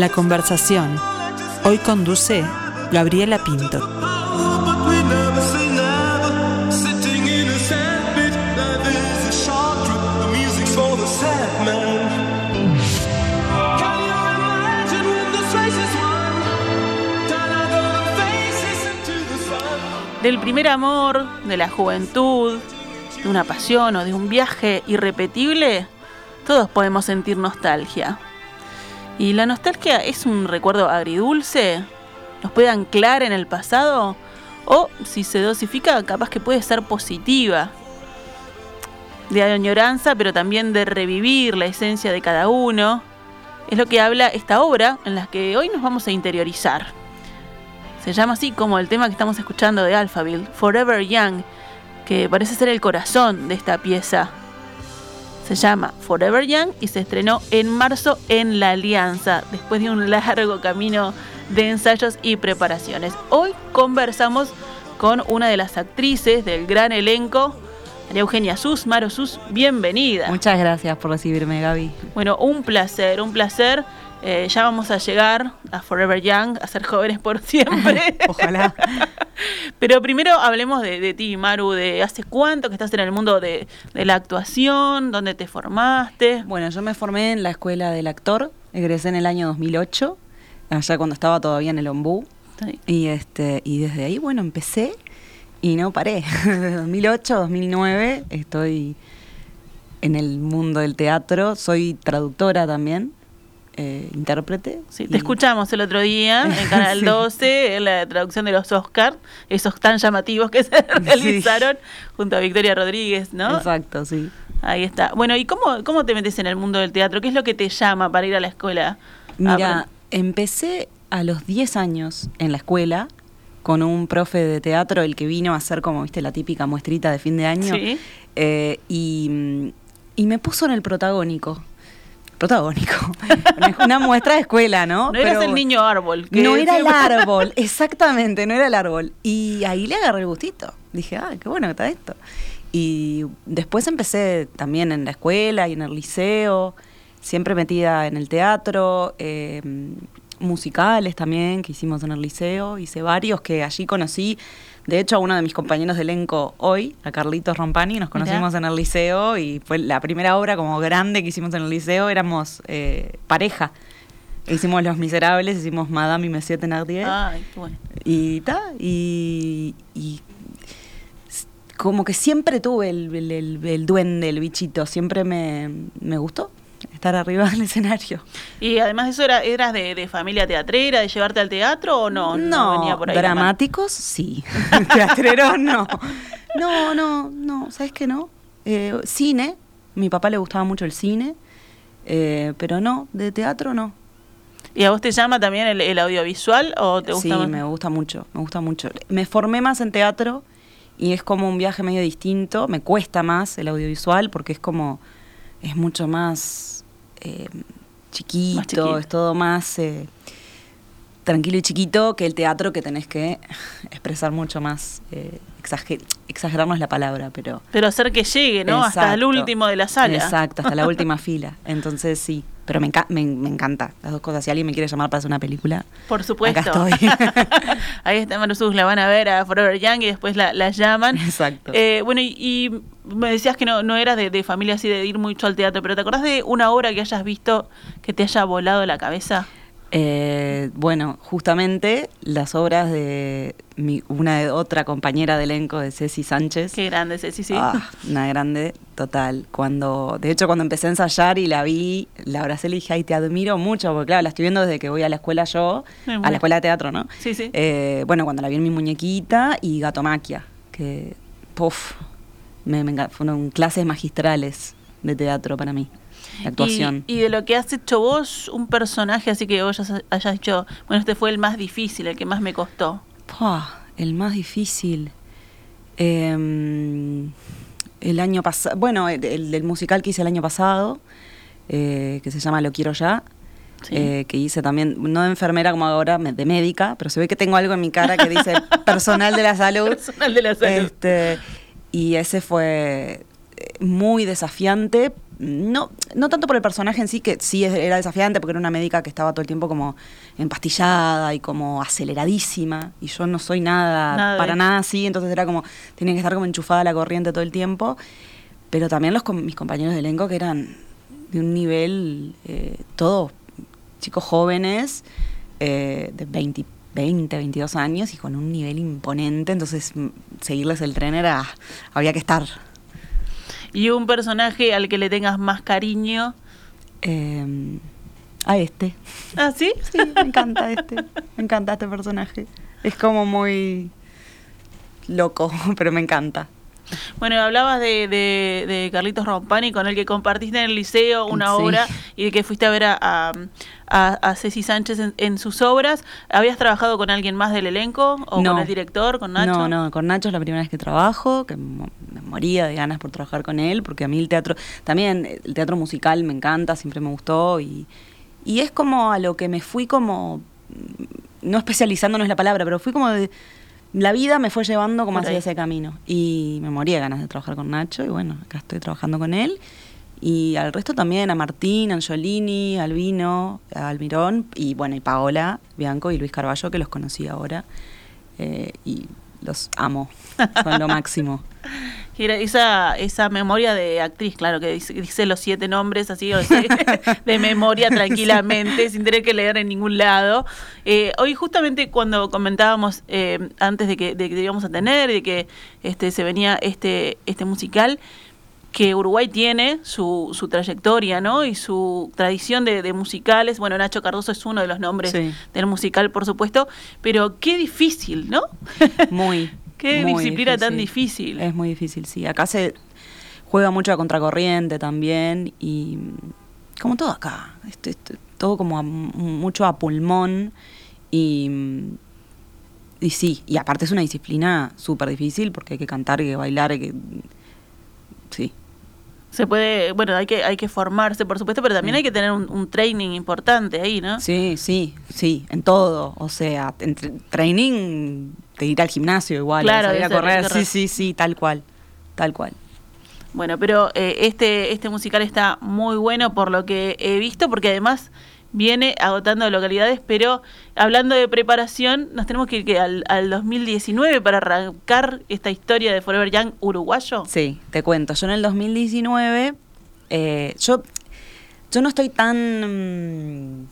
La conversación. Hoy conduce Gabriela Pinto. Del primer amor, de la juventud, de una pasión o de un viaje irrepetible, todos podemos sentir nostalgia. Y la nostalgia es un recuerdo agridulce, nos puede anclar en el pasado o si se dosifica capaz que puede ser positiva. De añoranza pero también de revivir la esencia de cada uno. Es lo que habla esta obra en la que hoy nos vamos a interiorizar. Se llama así como el tema que estamos escuchando de Alphaville, Forever Young, que parece ser el corazón de esta pieza. Se llama Forever Young y se estrenó en marzo en La Alianza, después de un largo camino de ensayos y preparaciones. Hoy conversamos con una de las actrices del gran elenco, María Eugenia Sus. Maro Sus, bienvenida. Muchas gracias por recibirme, Gaby. Bueno, un placer, un placer. Eh, ya vamos a llegar a Forever Young, a ser jóvenes por siempre. Ojalá. Pero primero hablemos de, ti, Maru, de hace cuánto que estás en el mundo de, la actuación, dónde te formaste. Bueno, yo me formé en la Escuela del Actor, egresé en el año 2008, allá cuando estaba todavía en el Ombú. Y, este, y desde ahí, bueno, empecé y no paré. Desde 2008, 2009 estoy en el mundo del teatro, soy traductora también. Eh, intérprete. Sí, te escuchamos el otro día en Canal 12, en la traducción de los Oscars, esos tan llamativos que se realizaron junto a Victoria Rodríguez, ¿no? Exacto, sí. Ahí está. Bueno, ¿y cómo, cómo te metes en el mundo del teatro? ¿Qué es lo que te llama para ir a la escuela? Mira, empecé a los 10 años en la escuela con un profe de teatro, el que vino a hacer como, viste, la típica muestrita de fin de año. Eh, y, y me puso en el protagónico protagónico. Una muestra de escuela, ¿no? No eras el niño árbol. no era el árbol, exactamente, no era el árbol. Y ahí le agarré el gustito. Dije, ah, qué bueno que está esto. Y después empecé también en la escuela y en el liceo, siempre metida en el teatro, eh, musicales también que hicimos en el liceo, hice varios que allí conocí de hecho, a uno de mis compañeros de elenco hoy, a Carlitos Rompani, nos conocimos en el liceo y fue la primera obra como grande que hicimos en el liceo, éramos eh, pareja. Hicimos Los Miserables, hicimos Madame y Monsieur Thenardier. Ay, bueno. Y ta, y, como que siempre tuve el, el, el, duende, el bichito, siempre me, me gustó estar arriba del escenario. Y además de eso, era, ¿eras de, familia teatrera, de llevarte al teatro o no? No, venía por ahí dramáticos sí, teatreros no. No, no, no, ¿sabes qué no? Eh, cine, mi papá le gustaba mucho el cine, eh, pero no, de teatro no. ¿Y a vos te llama también el, audiovisual o te gusta Sí, me gusta mucho, me gusta mucho. Me formé más en teatro y es como un viaje medio distinto, me cuesta más el audiovisual porque es como, es mucho más eh, chiquito, es todo más eh, tranquilo y chiquito que el teatro que tenés que expresar mucho más. Eh, exager la palabra, pero... Pero hacer que llegue, ¿no? hasta el último de la sala. Exacto, hasta la última fila. Entonces sí, pero me, me, encanta las dos cosas. Si alguien me quiere llamar para hacer una película, por supuesto. Acá estoy. Ahí está Marusus, la van a ver a Forever Young y después la, llaman. Exacto. Eh, bueno, y, me decías que no, no eras de, de, familia así de ir mucho al teatro, pero ¿te acordás de una obra que hayas visto que te haya volado la cabeza? Eh, bueno, justamente las obras de mi, una de otra compañera de elenco de Ceci Sánchez. Qué grande Ceci, sí. Ah, una grande, total. Cuando, de hecho, cuando empecé a ensayar y la vi, la abracé y le dije, ay, te admiro mucho, porque claro, la estoy viendo desde que voy a la escuela yo, a la escuela de teatro, ¿no? Sí, sí. Eh, bueno, cuando la vi en mi muñequita y Gatomaquia, que, puff, me, me, fueron clases magistrales de teatro para mí actuación. Y, de lo que has hecho vos, un personaje así que vos hayas dicho, bueno, este fue el más difícil, el que más me costó. el más difícil. Em, el año pasado, bueno, el, del musical que hice el año pasado, eh, que se llama Lo Quiero Ya. Eh, que hice también, no de enfermera como ahora, de médica, pero se ve que tengo algo en mi cara que dice personal de la salud. Personal de la salud. Este, y ese fue muy desafiante no, no tanto por el personaje en sí, que sí era desafiante, porque era una médica que estaba todo el tiempo como empastillada y como aceleradísima, y yo no soy nada, para nada así, entonces era como, tenía que estar como enchufada a la corriente todo el tiempo, pero también los, mis compañeros de elenco que eran de un nivel, eh, todos chicos jóvenes, eh, de 20, 20, 22 años y con un nivel imponente, entonces mm, seguirles el tren era, había que estar. Y un personaje al que le tengas más cariño. Eh, a este. ¿Ah, sí? Sí, me encanta este. Me encanta este personaje. Es como muy loco, pero me encanta. Bueno, hablabas de, de- de Carlitos Rompani, con el que compartiste en el liceo una Sí. obra y de que fuiste a ver a, a, Ceci Sánchez en, en sus obras. ¿Habías trabajado con alguien más del elenco? ¿O No. con el director, con Nacho? No, no, con Nacho es la primera vez que trabajo, que me moría de ganas por trabajar con él, porque a mí el teatro, también el teatro musical me encanta, siempre me gustó y, y es como a lo que me fui como, no especializando no es la palabra, pero fui como de, la vida me fue llevando como hacia ese camino y me moría de ganas de trabajar con Nacho y bueno, acá estoy trabajando con él. Y al resto también, a Martín, Angiolini, Albino, a Almirón, y bueno, y Paola, Bianco y Luis Carballo, que los conocí ahora. eh, y los amo, son lo máximo. Esa, esa memoria de actriz, claro, que dice, dice los siete nombres así, o sea, de memoria tranquilamente, sin tener que leer en ningún lado. Eh, hoy justamente cuando comentábamos eh, antes de que, de que íbamos a tener, de que este se venía este, este musical, que Uruguay tiene su, su trayectoria, ¿no? Y su tradición de, de musicales. Bueno, Nacho Cardoso es uno de los nombres Sí. del musical, por supuesto, pero qué difícil, ¿no? Muy. Qué muy disciplina tan difícil. Es muy difícil, sí. Acá se juega mucho a contracorriente también y como todo acá, esto- esto- todo como a- mucho a pulmón y, y sí, y aparte es una disciplina súper difícil porque hay que cantar, hay que bailar, hay que... Sí, Se puede, bueno, hay que, hay que formarse, por supuesto, pero también Sí. hay que tener un, un training importante ahí, ¿no? Sí, sí, sí, en todo. O sea, entre training, de ir al gimnasio igual, Claro, salir a correr. Sí, sí, sí, tal cual, tal cual. Bueno, pero eh, este, este musical está muy bueno por lo que he visto, porque además viene agotando localidades, pero hablando de preparación, nos tenemos que ir al 2019 para arrancar esta historia de Forever Young uruguayo. Sí, te cuento. Yo en el 2019, eh, yo, yo no estoy tan... mm,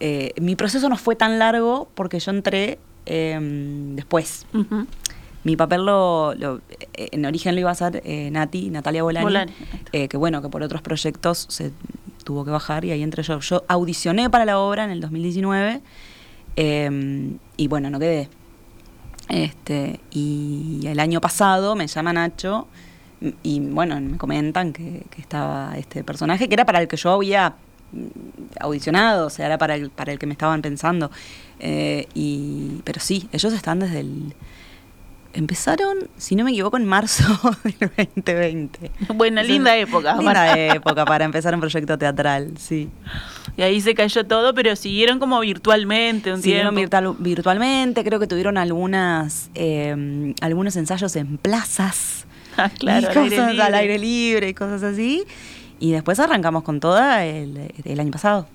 eh, mi proceso no fue tan largo porque yo entré eh, después. Mi papel lo, lo- eh, en origen lo iba a hacer eh, Nati, Natalia Bolani, eh, que bueno, que por otros proyectos se tuvo que bajar y ahí entré yo. Yo audicioné para la obra en el 2019 eh, y bueno, no quedé. Este, y el año pasado me llama Nacho y bueno, me comentan que, que estaba este personaje, que era para el que yo había audicionado, o sea, era para el, para el que me estaban pensando. Eh, y, pero sí, ellos están desde el... Empezaron, si no me equivoco, en marzo del 2020. Buena, linda época. Linda para- época para empezar un proyecto teatral, sí. Y ahí se cayó todo, pero siguieron como virtualmente un Siguieron virtual- virtualmente, creo que tuvieron algunas eh, algunos ensayos en plazas. Ah, claro, y aire al aire libre y cosas así. Y después arrancamos con toda el, el año pasado.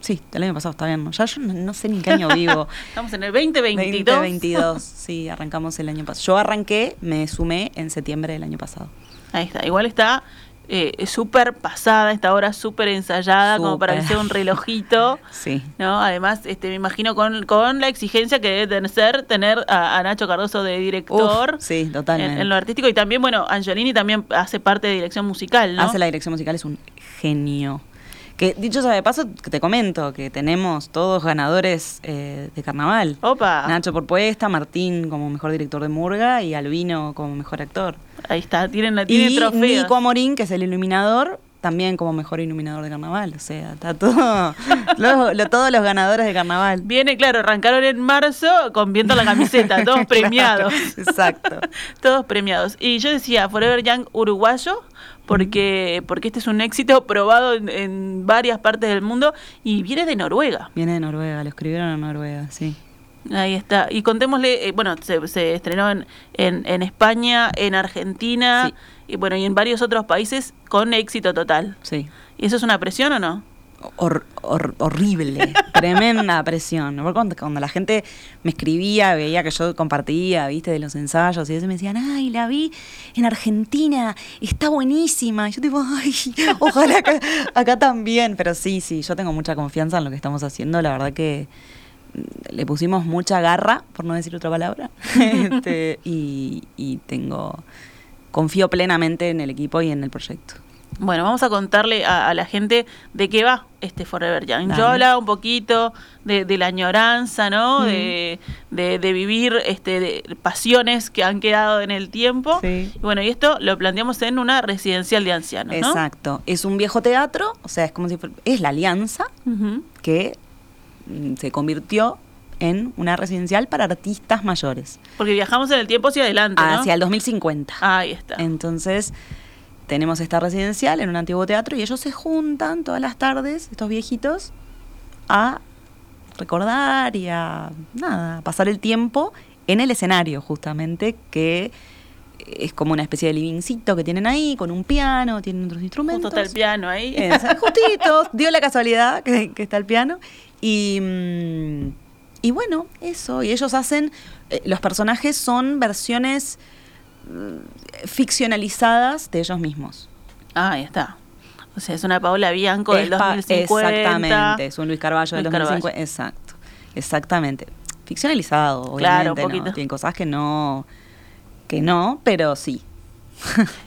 Sí, el año pasado, está bien. Ya yo no, no sé ni qué año vivo. Estamos en el 2022. 2022, sí, arrancamos el año pasado. Yo arranqué, me sumé en septiembre del año pasado. Ahí está, igual está eh, súper pasada, esta hora súper ensayada, como para que sea un relojito. Sí. ¿no? Además, este, me imagino con, con la exigencia que debe tener ser tener a, a Nacho Cardoso de director Uf, sí, en, totalmente. en lo artístico. Y también, bueno, Angelini también hace parte de dirección musical, ¿no? Hace la dirección musical, es un genio. Que dicho sea de paso, te comento que tenemos todos ganadores eh, de carnaval. Opa, Nacho por puesta, Martín como mejor director de Murga y Albino como mejor actor. ahí está, tienen, tienen Y trofeos. Nico Amorín, que es el iluminador, también como mejor iluminador de carnaval. O sea, está todo, lo- lo- todos los ganadores de carnaval. Viene, claro, arrancaron en marzo con viento en la camiseta, todos Claro, premiados. Exacto. Todos premiados. Y yo decía, Forever Young uruguayo, porque, porque este es un éxito probado en, en varias partes del mundo y viene de Noruega. Viene de Noruega, lo escribieron en Noruega, sí. Ahí está. Y contémosle, eh, bueno, se, se estrenó en, en, en España, en Argentina Sí. y bueno, y en varios otros países con éxito total. Sí. ¿Y eso es una presión o no? Hor- hor- horrible, tremenda presión. Cuando, cuando la gente me escribía, veía que yo compartía, viste, de los ensayos, y eso me decían, ay, la vi en Argentina, está buenísima. Y yo tipo, ay, ojalá acá, acá también. Pero sí, sí, yo tengo mucha confianza en lo que estamos haciendo. La verdad que le pusimos mucha garra, por no decir otra palabra. Este, y, y tengo, confío plenamente en el equipo y en el proyecto. Bueno, vamos a contarle a, a la gente de qué va este Forever Young. Yo hablaba un poquito de, de la añoranza, ¿no? Mm. De, de- de vivir este, de pasiones que han quedado en el tiempo. Sí. Y bueno, y esto lo planteamos en una residencial de ancianos, ¿no? Exacto. Es un viejo teatro, o sea, es como si fuera, es la alianza que se convirtió en una residencial para artistas mayores Porque viajamos en el tiempo hacia adelante, ¿no? hacia el 2050. Ahí está. Entonces, tenemos esta residencial en un antiguo teatro y ellos se juntan todas las tardes, estos viejitos, a recordar y a nada, a pasar el tiempo en el escenario, justamente, que es como una especie de livingcito que tienen ahí, con un piano, tienen otros instrumentos. Justo está el piano ahí. Justito, dio la casualidad que, que está el piano. Y, mm, y bueno, eso. Y ellos hacen. eh, los personajes son versiones mm, ficcionalizadas de ellos mismos. Ah, ahí está. O sea, es una Paola Bianco del Es pa- 2050. Exactamente, es un Luis Carballo del Luis Carballo. 2050. Exacto, exactamente. Ficcionalizado, Claro, obviamente, un ¿no? poquito. Tienen cosas que no, que no, pero sí.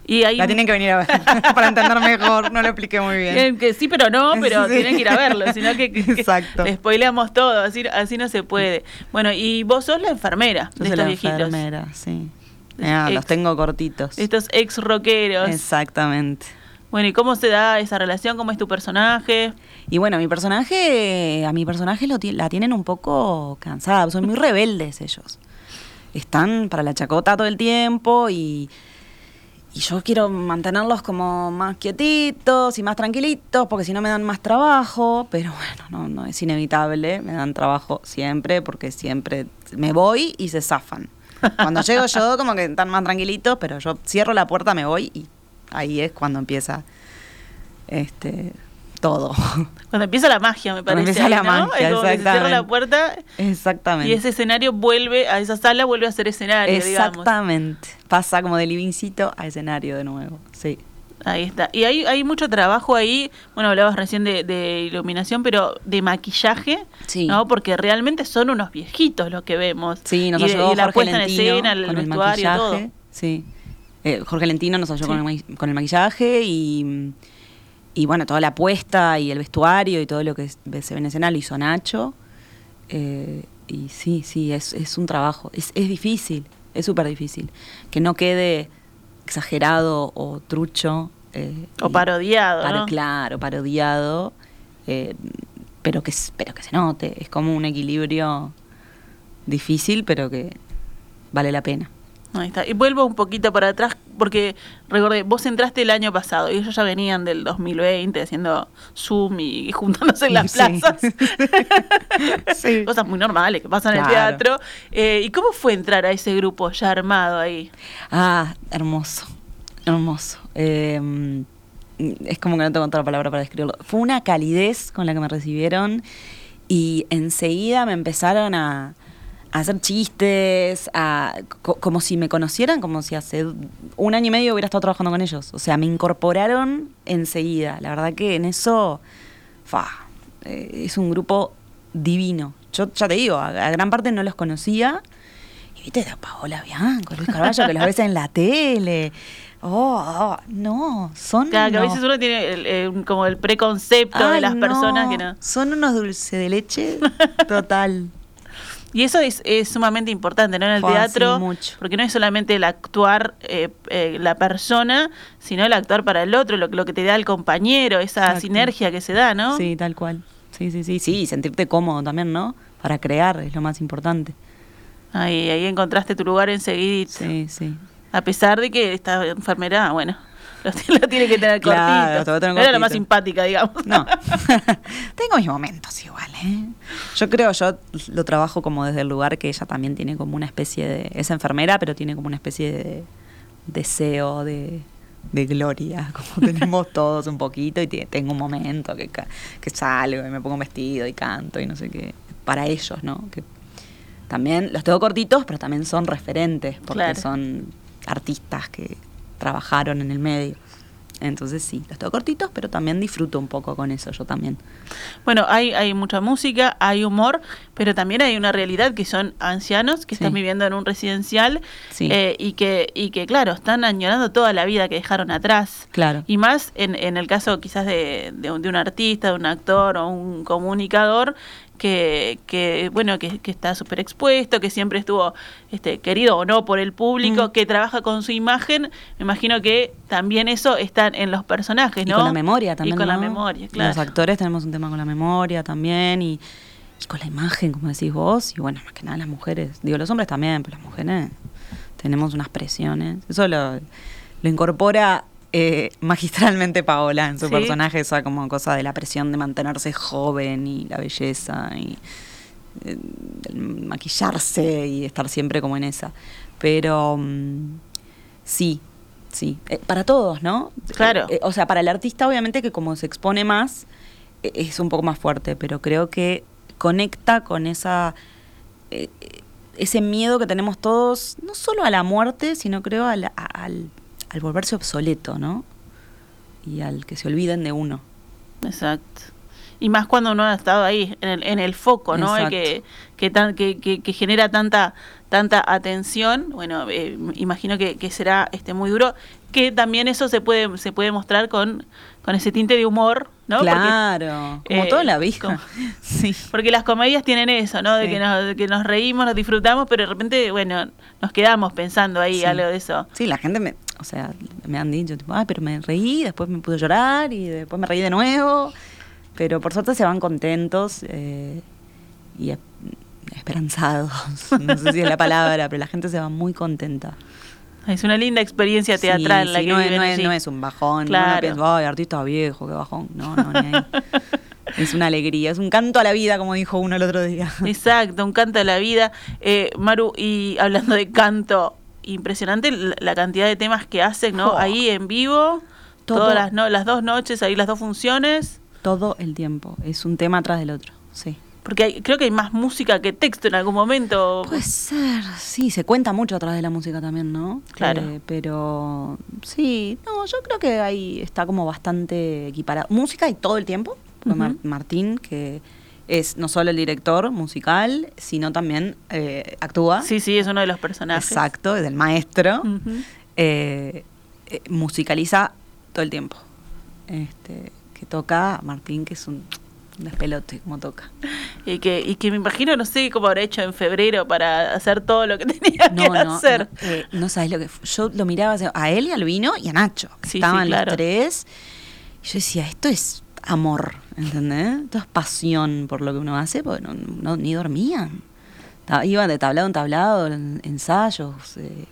Y ahí La tienen que venir a ver para entender mejor, no lo expliqué muy bien. Que sí, pero no, pero Sí. tienen que ir a verlo, sino que, que- Exacto. le spoileamos todo, así, así no se puede. Bueno, y vos sos la enfermera Yo de estos la viejitos. enfermera, sí. Ah, Ex- los tengo cortitos. Estos ex rockeros. Exactamente. Bueno, ¿y cómo se da esa relación? ¿Cómo es tu personaje? Y bueno, mi personaje, a mi personaje lo la tienen un poco cansada, son muy rebeldes ellos. Están para la chacota todo el tiempo y, y yo quiero mantenerlos como más quietitos y más tranquilitos porque si no me dan más trabajo, pero bueno, no, no es inevitable, me dan trabajo siempre porque siempre me voy y se zafan. Cuando llego yo como que están más tranquilitos, pero yo cierro la puerta, me voy y ahí es cuando empieza este todo. Cuando empieza la magia, me Cuando parece. empieza ahí, la ¿no? magia, Es como que se cierra la exactamente. puerta Exactamente. y ese escenario vuelve, a esa sala vuelve a ser escenario, digamos. Exactamente. Pasa como de livincito a escenario de nuevo. Sí. Ahí está. Y hay, hay mucho trabajo ahí, bueno, hablabas recién de, de iluminación, pero de maquillaje, Sí. ¿no? Porque realmente son unos viejitos los que vemos. Sí, nos y ayudó y la Jorge puesta en escena, el con el vestuario, todo. maquillaje. Sí. Eh, Jorge Lentino nos ayudó Sí. con, el, con el maquillaje y, y bueno, toda la puesta y el vestuario y todo lo que se ve en escena lo hizo Nacho. Eh, y sí, sí, es, es un trabajo. Es, es difícil, es súper difícil. Que no quede exagerado o trucho. eh, O parodiado. Claro, parodiado, eh, pero, que, pero que se note. Es como un equilibrio difícil, pero que vale la pena. Ahí está. Y vuelvo un poquito para atrás, porque recordé, vos entraste el año pasado y ellos ya venían del 2020 haciendo Zoom y juntándose en las Sí. plazas. Sí. Cosas muy normales que pasan en el teatro. Eh, ¿Y cómo fue entrar a ese grupo ya armado ahí? Ah, hermoso, hermoso. Eh, es como que no tengo otra palabra para describirlo. Fue una calidez con la que me recibieron y enseguida me empezaron a, a hacer chistes, a, co- como si me conocieran, como si hace un año y medio hubiera estado trabajando con ellos. O sea, me incorporaron enseguida. La verdad que en eso, fa, eh, es un grupo divino. Yo ya te digo, a, a gran parte no los conocía. Y viste a Paola Bianco, Luis Carballo, que los ves en la tele. Oh, oh, no, son. Claro, que a veces uno tiene el- como el preconcepto de las no, personas que no. Son unos dulce de leche total. Y eso es, es sumamente importante, ¿no? En el Fue teatro, mucho. porque no es solamente el actuar eh, eh, la persona, sino el actuar para el otro, lo, lo que te da el compañero, esa Exacto. sinergia que se da, ¿no? Sí, tal cual. Sí, sí, sí, sí, sentirte cómodo también, ¿no? Para crear es lo más importante. Ahí, ahí encontraste tu lugar enseguida, Sí, sí. a pesar de que esta enfermera, bueno, Lo, tiene que tener Claro, cortito. te No era la más simpática, digamos. No. Tengo mis momentos igual, ¿eh? Yo creo, yo lo trabajo como desde el lugar que ella también tiene como una especie de. Es enfermera, pero tiene como una especie de deseo de, de gloria, como tenemos todos un poquito, y te- tengo un momento que, que salgo y me pongo un vestido y canto y no sé qué. Para ellos, ¿no? Que también los tengo cortitos, pero también son referentes, porque Claro. son artistas que trabajaron en el medio. Entonces sí, los tengo cortitos, pero también disfruto un poco con eso, yo también. Bueno, hay, hay mucha música, hay humor, pero también hay una realidad que son ancianos que están viviendo en un residencial Sí. eh, y, que, y que, claro, están añorando toda la vida que dejaron atrás. Claro. Y más en, en el caso quizás de, de un, de un artista, de un actor o un comunicador que, que bueno, que, que está súper expuesto, que siempre estuvo este, querido o no por el público, Mm. que trabaja con su imagen. Me imagino que también eso está en los personajes, Y ¿no? con la memoria también. Y con la memoria, claro. Los actores tenemos un tema con la memoria también y, y con la imagen, como decís vos. Y bueno, más que nada las mujeres. Digo, los hombres también, pero las mujeres tenemos unas presiones. Eso lo, lo incorpora eh, magistralmente Paola en su Sí. personaje, esa como cosa de la presión de mantenerse joven y la belleza y eh, maquillarse y estar siempre como en esa. Pero mm, sí, sí. Eh, para todos, ¿no? Claro. Eh, o sea, para el artista obviamente que como se expone más, es un poco más fuerte, pero creo que conecta con esa... ese miedo que tenemos todos, no solo a la muerte, sino creo a la- a- al, al volverse obsoleto, ¿no? Y al que se olviden de uno. Exacto. Y más cuando uno ha estado ahí, en el, en el foco, ¿no? Que, que, tan- que, que- que genera tanta tanta atención. Bueno, eh, imagino que, que será este muy duro. Que también eso se puede se puede mostrar con, con ese tinte de humor, ¿no? Porque- claro, como eh, toda la como- sí. Porque las comedias tienen eso, ¿no? De Sí. que, nos, de que nos reímos, nos disfrutamos, pero de repente, bueno, nos quedamos pensando ahí Sí. algo de eso. Sí, la gente me, o sea, me han dicho, tipo, ay, pero me reí, después me pude llorar y después me reí de nuevo. Pero por suerte se van contentos eh, y es- esperanzados. No sé si es la palabra, pero la gente se va muy contenta. Es una linda experiencia teatral Sí, la sí, que no, es, viven no, es, allí. no es un bajón. Claro. Uno piensa, ay, artista viejo, qué bajón. No, no, ni ahí. Es una alegría, es un canto a la vida, como dijo uno el otro día. Exacto, un canto a la vida. Eh, Maru, y hablando de canto, impresionante la, cantidad de temas que hacen, ¿no? Ahí en vivo, Todo. todas las, no, las dos noches, ahí las dos funciones. Todo el tiempo, es un tema atrás del otro, sí. Porque hay- creo que hay más música que texto en algún momento. Puede ser, sí, se cuenta mucho atrás de la música también, ¿no? Claro. Eh, pero sí, no, yo creo que ahí está como bastante equiparado. Música y todo el tiempo. Ujú. Martín, que es no solo el director musical, sino también eh, actúa. Sí, sí, es uno de los personajes. Exacto, es el maestro. Eh, eh, musicaliza todo el tiempo. Este, que toca Martín, que es un despelote como toca. Y que, y que me imagino, no sé cómo habrá hecho en febrero para hacer todo lo que tenía que No, no, hacer. no, no sabes lo que fue. Yo lo miraba a él y al vino y a Nacho, que Sí, sí, estaban claro. los tres. Y yo decía, esto es amor, ¿entendés? Esto es pasión por lo que uno hace, porque no, no- ni dormían. Iban de tablado en tablado, en ensayos, eh,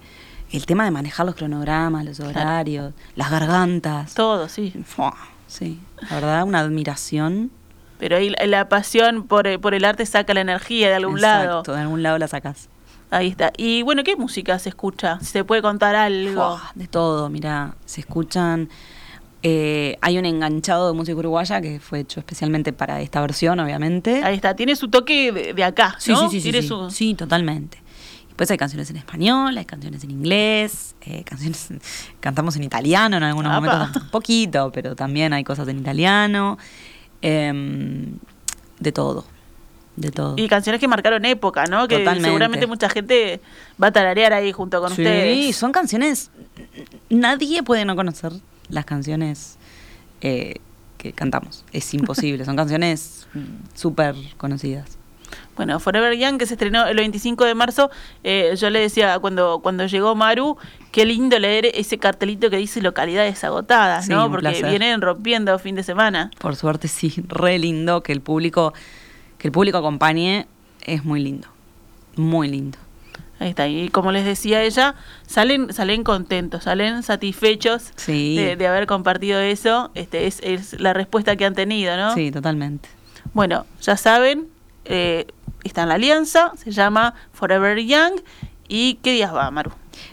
el tema de manejar los cronogramas, los horarios, las gargantas. Todo, sí. Fua, Sí, la verdad, una admiración. Pero ahí la, pasión por, eh, por el arte saca la energía de algún lado. Exacto, de algún lado la sacás. Ahí está. Y bueno, ¿qué música se escucha? Se puede contar algo. Fua, de todo, mira, se escuchan. Eh, hay un enganchado de música uruguaya que fue hecho especialmente para esta versión, obviamente. Ahí está. Tiene su toque de, de acá, sí, ¿no? sí, sí, sí, Tiene sí. su- Sí, totalmente. Después hay canciones en español, hay canciones en inglés, eh, canciones cantamos en italiano en algunos Apa. momentos, un poquito, pero también hay cosas en italiano. em, de todo, de todo. Y canciones que marcaron época, ¿no? Que Totalmente. seguramente mucha gente va a tararear ahí junto con sí, ustedes. son canciones. Nadie puede no conocer las canciones eh, que cantamos. Es imposible. son canciones súper conocidas. Bueno, Forever Young, que se estrenó el 25 de marzo, eh, yo le decía cuando, cuando llegó Maru, qué lindo leer ese cartelito que dice localidades agotadas, Sí, ¿no? Porque placer. vienen rompiendo fin de semana. Por suerte sí, re lindo que el público que el público acompañe es muy lindo. Muy lindo. Ahí está, y como les decía ella, salen, salen contentos, salen satisfechos Sí. de, de haber compartido eso. Este es, es la respuesta que han tenido, ¿no? Sí, totalmente. Bueno, ya saben, eh, está en la alianza, se llama Forever Young. ¿Y qué días va, Maru?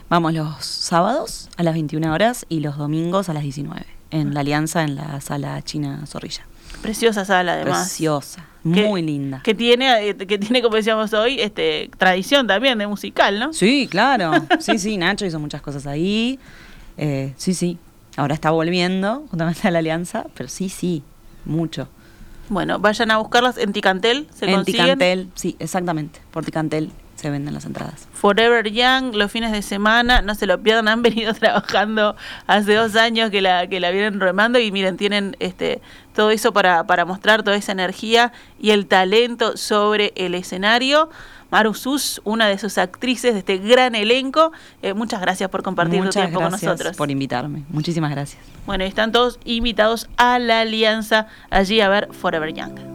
Vamos los sábados a las 21 horas y los domingos a las 19. En la alianza en la sala China Zorrilla. Preciosa sala, además. Preciosa, Que- muy linda. Que tiene, eh, que tiene, como decíamos hoy, este tradición también de musical, ¿no? Sí, claro. Sí, sí, Nacho hizo muchas cosas ahí. Eh, sí, sí. Ahora está volviendo justamente a la alianza, pero sí, sí, mucho. Bueno, vayan a buscarlas en Ticantel, se en consiguen. Ticantel, sí, exactamente. Por Ticantel se venden las entradas. Forever Young, los fines de semana, no se lo pierdan, han venido trabajando hace dos años que la, que la vienen remando y miren, tienen este todo eso para, para mostrar toda esa energía y el talento sobre el escenario. Maru Sus, una de sus actrices de este gran elenco, eh, muchas gracias por compartir tu Muchas tiempo con nosotros. por invitarme. Muchísimas gracias. Bueno, están todos invitados a la alianza allí a ver Forever Young.